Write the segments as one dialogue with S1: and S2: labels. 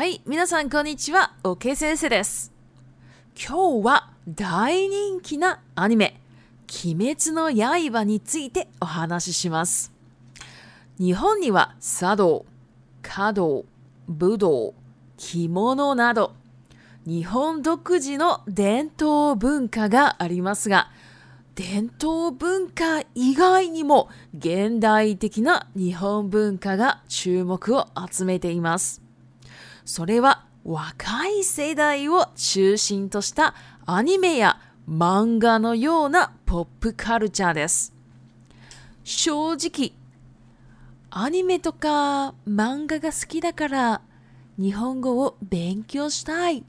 S1: はい、皆さんこんにちは、おけ先生です。今日は大人気なアニメ、鬼滅の刃についてお話しします。日本には茶道、華道、武道、着物など、日本独自の伝統文化がありますが、伝統文化以外にも現代的な日本文化が注目を集めています。それは若い世代を中心としたアニメや漫画のようなポップカルチャーです。正直、アニメとか漫画が好きだから日本語を勉強したいっ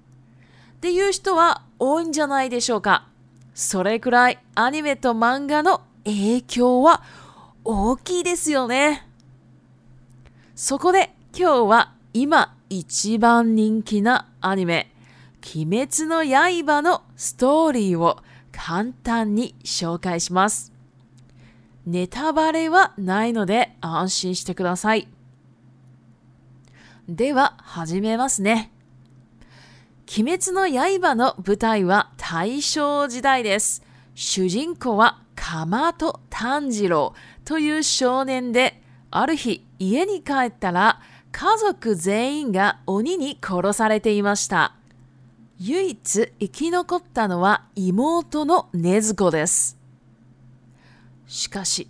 S1: ていう人は多いんじゃないでしょうか。それくらいアニメと漫画の影響は大きいですよね。そこで今日は今一番人気なアニメ、鬼滅の刃のストーリーを簡単に紹介します。ネタバレはないので安心してください。では始めますね。鬼滅の刃の舞台は大正時代です。主人公は鎌戸炭治郎という少年で、ある日家に帰ったら家族全員が鬼に殺されていました。唯一生き残ったのは妹の禰豆子です。しかし、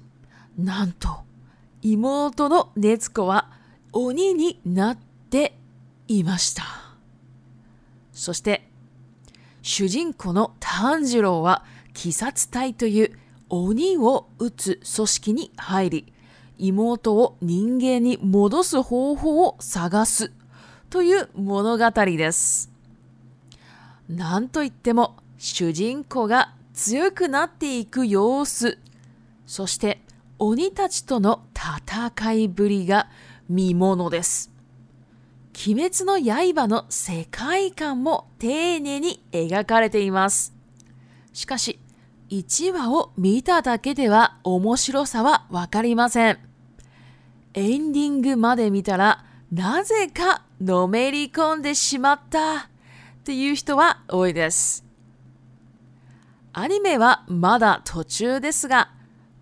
S1: なんと、妹の禰豆子は鬼になっていました。そして、主人公の炭治郎は鬼殺隊という鬼を撃つ組織に入り、妹を人間に戻す方法を探すという物語です。なんといっても主人公が強くなっていく様子、そして鬼たちとの戦いぶりが見ものです。鬼滅の刃の世界観も丁寧に描かれています。しかし、1話を見ただけでは面白さはわかりません。エンディングまで見たら、なぜかのめり込んでしまったっていう人は多いです。アニメはまだ途中ですが、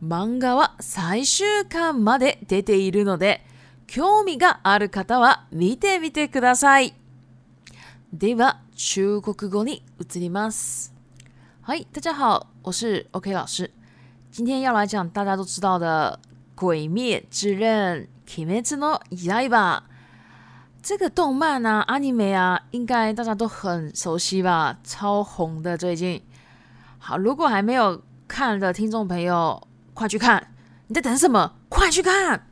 S1: 漫画は最終巻まで出ているので、興味がある方は見てみてください。では、中国語に移ります。はい、大家好，我是 OK 老师。今天要来讲大家都知道的《鬼灭之刃》，《鬼灭之刃》来吧，这个动漫啊，阿尼美啊，应该大家都很熟悉吧，超红的最近。好，如果还没有看的听众朋友，快去看！你在等什么？快去看！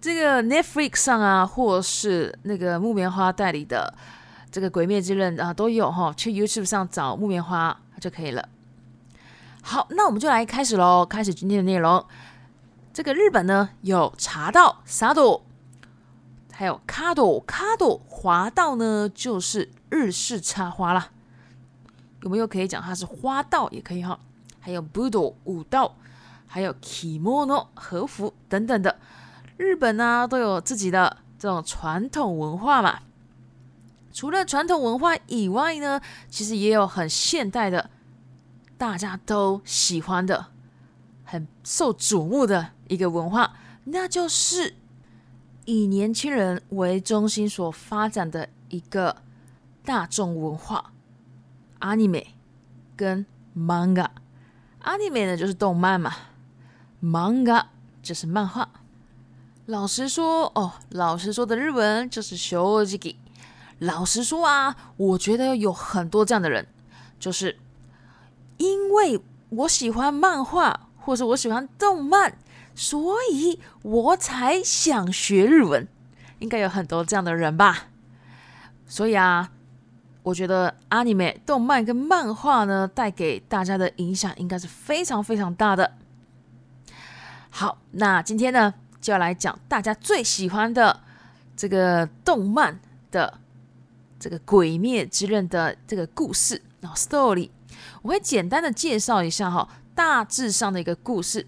S1: 这个 Netflix 上啊，或是那个木棉花代理的这个《鬼灭之刃》啊，都有哈。去 YouTube 上找木棉花就可以了。好，那我们就来开始喽，开始今天的内容。这个日本呢，有茶道 s 道，还有卡朵卡 a d o 道呢，就是日式插花啦。有没有可以讲它是花道也可以哈？还有 budo 武道，还有 kimono 和服等等的。日本呢都有自己的这种传统文化嘛。除了传统文化以外呢，其实也有很现代的，大家都喜欢的。很受瞩目的一个文化，那就是以年轻人为中心所发展的一个大众文化 ——anime 跟 manga。anime 呢就是动漫嘛，manga 就是漫画。老实说，哦，老实说的日文就是 “shoji”。老实说啊，我觉得有很多这样的人，就是因为我喜欢漫画。或是我喜欢动漫，所以我才想学日文，应该有很多这样的人吧。所以啊，我觉得 anime 动漫跟漫画呢，带给大家的影响应该是非常非常大的。好，那今天呢，就要来讲大家最喜欢的这个动漫的这个《鬼灭之刃》的这个故事，然后 story，我会简单的介绍一下哈。大致上的一个故事，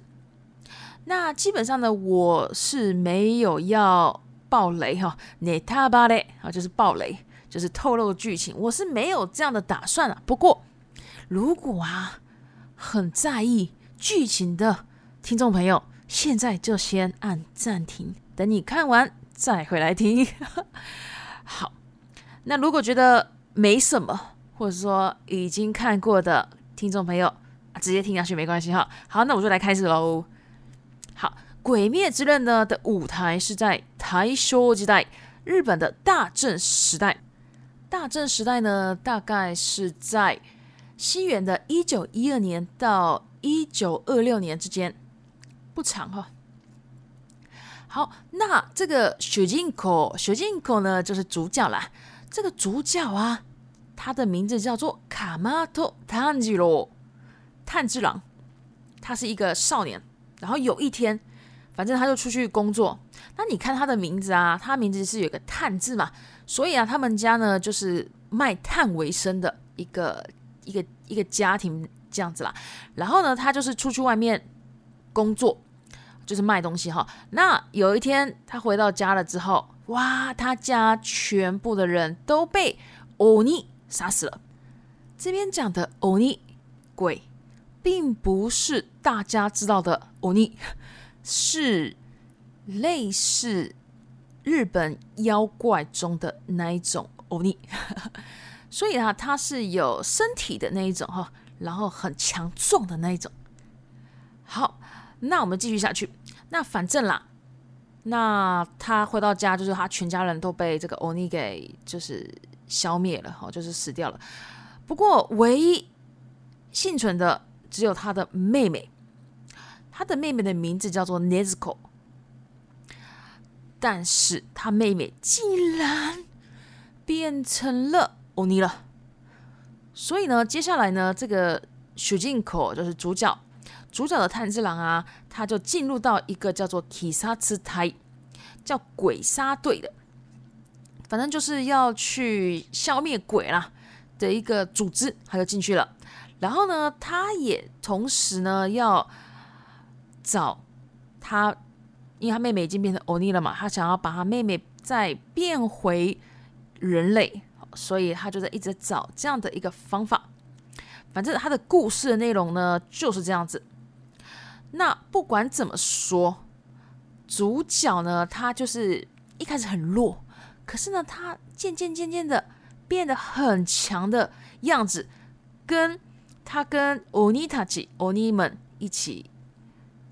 S1: 那基本上呢，我是没有要爆雷哈你他吧雷啊，就是爆雷，就是透露剧情，我是没有这样的打算啊。不过，如果啊很在意剧情的听众朋友，现在就先按暂停，等你看完再回来听。好，那如果觉得没什么，或者说已经看过的听众朋友。直接听下去没关系哈。好，那我就来开始喽。好，《鬼灭之刃》呢的舞台是在台朔时代，日本的大正时代。大正时代呢，大概是在西元的一九一二年到一九二六年之间，不长哈。好，那这个雪见口，雪见口呢就是主角啦。这个主角啊，他的名字叫做卡马托坦吉罗。炭治郎，他是一个少年。然后有一天，反正他就出去工作。那你看他的名字啊，他名字是有个“炭”字嘛，所以啊，他们家呢就是卖炭为生的一个一个一个家庭这样子啦。然后呢，他就是出去外面工作，就是卖东西哈。那有一天他回到家了之后，哇，他家全部的人都被欧尼杀死了。这边讲的欧尼鬼。并不是大家知道的欧尼，是类似日本妖怪中的那一种欧尼，所以啊，它是有身体的那一种哈，然后很强壮的那一种。好，那我们继续下去。那反正啦，那他回到家，就是他全家人都被这个欧尼给就是消灭了哈，就是死掉了。不过唯一幸存的。只有他的妹妹，他的妹妹的名字叫做 Nizko，但是他妹妹竟然变成了欧尼了。所以呢，接下来呢，这个 s h 口就是主角，主角的炭治郎啊，他就进入到一个叫做 Kisatsu 叫鬼杀队的，反正就是要去消灭鬼啦的一个组织，他就进去了。然后呢，他也同时呢要找他，因为他妹妹已经变成欧尼了嘛，他想要把他妹妹再变回人类，所以他就在一直找这样的一个方法。反正他的故事的内容呢就是这样子。那不管怎么说，主角呢他就是一开始很弱，可是呢他渐渐渐渐的变得很强的样子，跟。他跟 Onita 吉们一起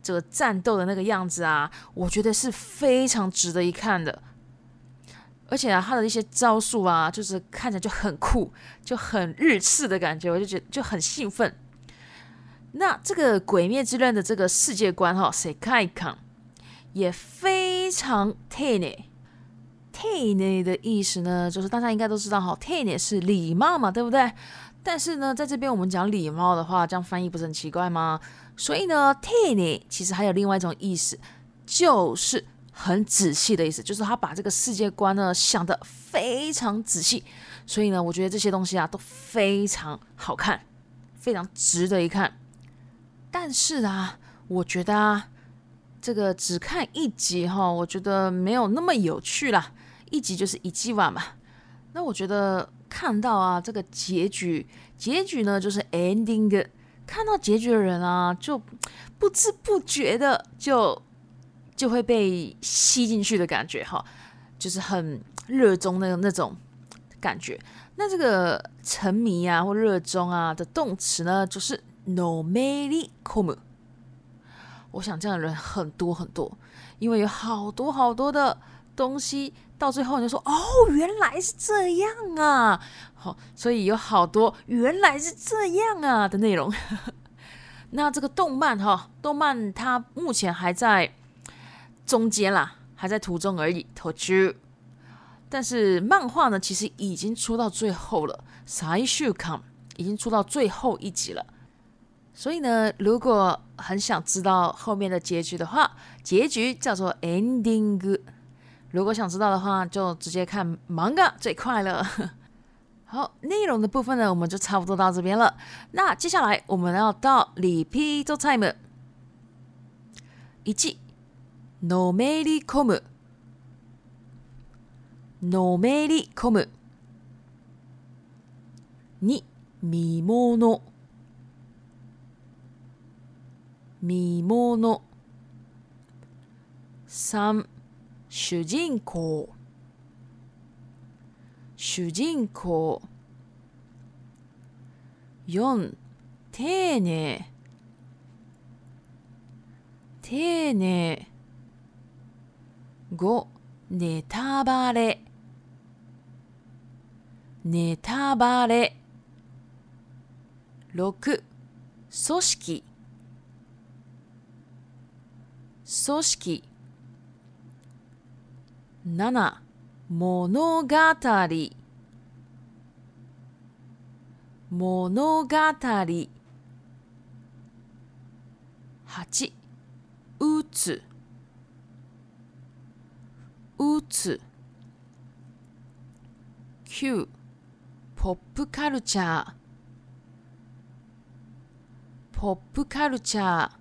S1: 这个战斗的那个样子啊，我觉得是非常值得一看的。而且啊，他的一些招数啊，就是看着就很酷，就很日式的感觉，我就觉得就很兴奋。那这个《鬼灭之刃》的这个世界观哈，谁看一看也非常 t e n e t e n e 的意思呢，就是大家应该都知道哈 t e n e 是礼貌嘛，对不对？但是呢，在这边我们讲礼貌的话，这样翻译不是很奇怪吗？所以呢，tiny 其实还有另外一种意思，就是很仔细的意思，就是他把这个世界观呢想得非常仔细。所以呢，我觉得这些东西啊都非常好看，非常值得一看。但是啊，我觉得啊，这个只看一集哈，我觉得没有那么有趣啦。一集就是一季嘛，那我觉得。看到啊，这个结局，结局呢，就是 ending。看到结局的人啊，就不知不觉的就就会被吸进去的感觉哈，就是很热衷那个那种感觉。那这个沉迷啊或热衷啊的动词呢，就是 no me li come。我想这样的人很多很多，因为有好多好多的。东西到最后，你就说哦，原来是这样啊！好，所以有好多原来是这样啊的内容。那这个动漫哈，动漫它目前还在中间啦，还在途中而已。但是漫画呢，其实已经出到最后了，《s c i e n c Come》已经出到最后一集了。所以呢，如果很想知道后面的结局的话，结局叫做 Ending。如果想知道的话，就直接看 manga 最快了。好，内容的部分呢，我们就差不多到这边了。那接下来我们要到里 repeat t o m e o m みり込む、飲みり込む。二、見物、見物。三主人公主人公四丁寧丁寧五ネタバレネタバレ六組織組織7物語物語8打つ打つ9ポップカルチャーポップカルチャー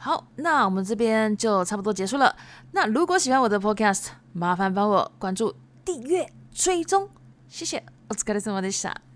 S1: 好，那我们这边就差不多结束了。那如果喜欢我的 Podcast，麻烦帮我关注、订阅、追踪，谢谢。お疲れ様でした。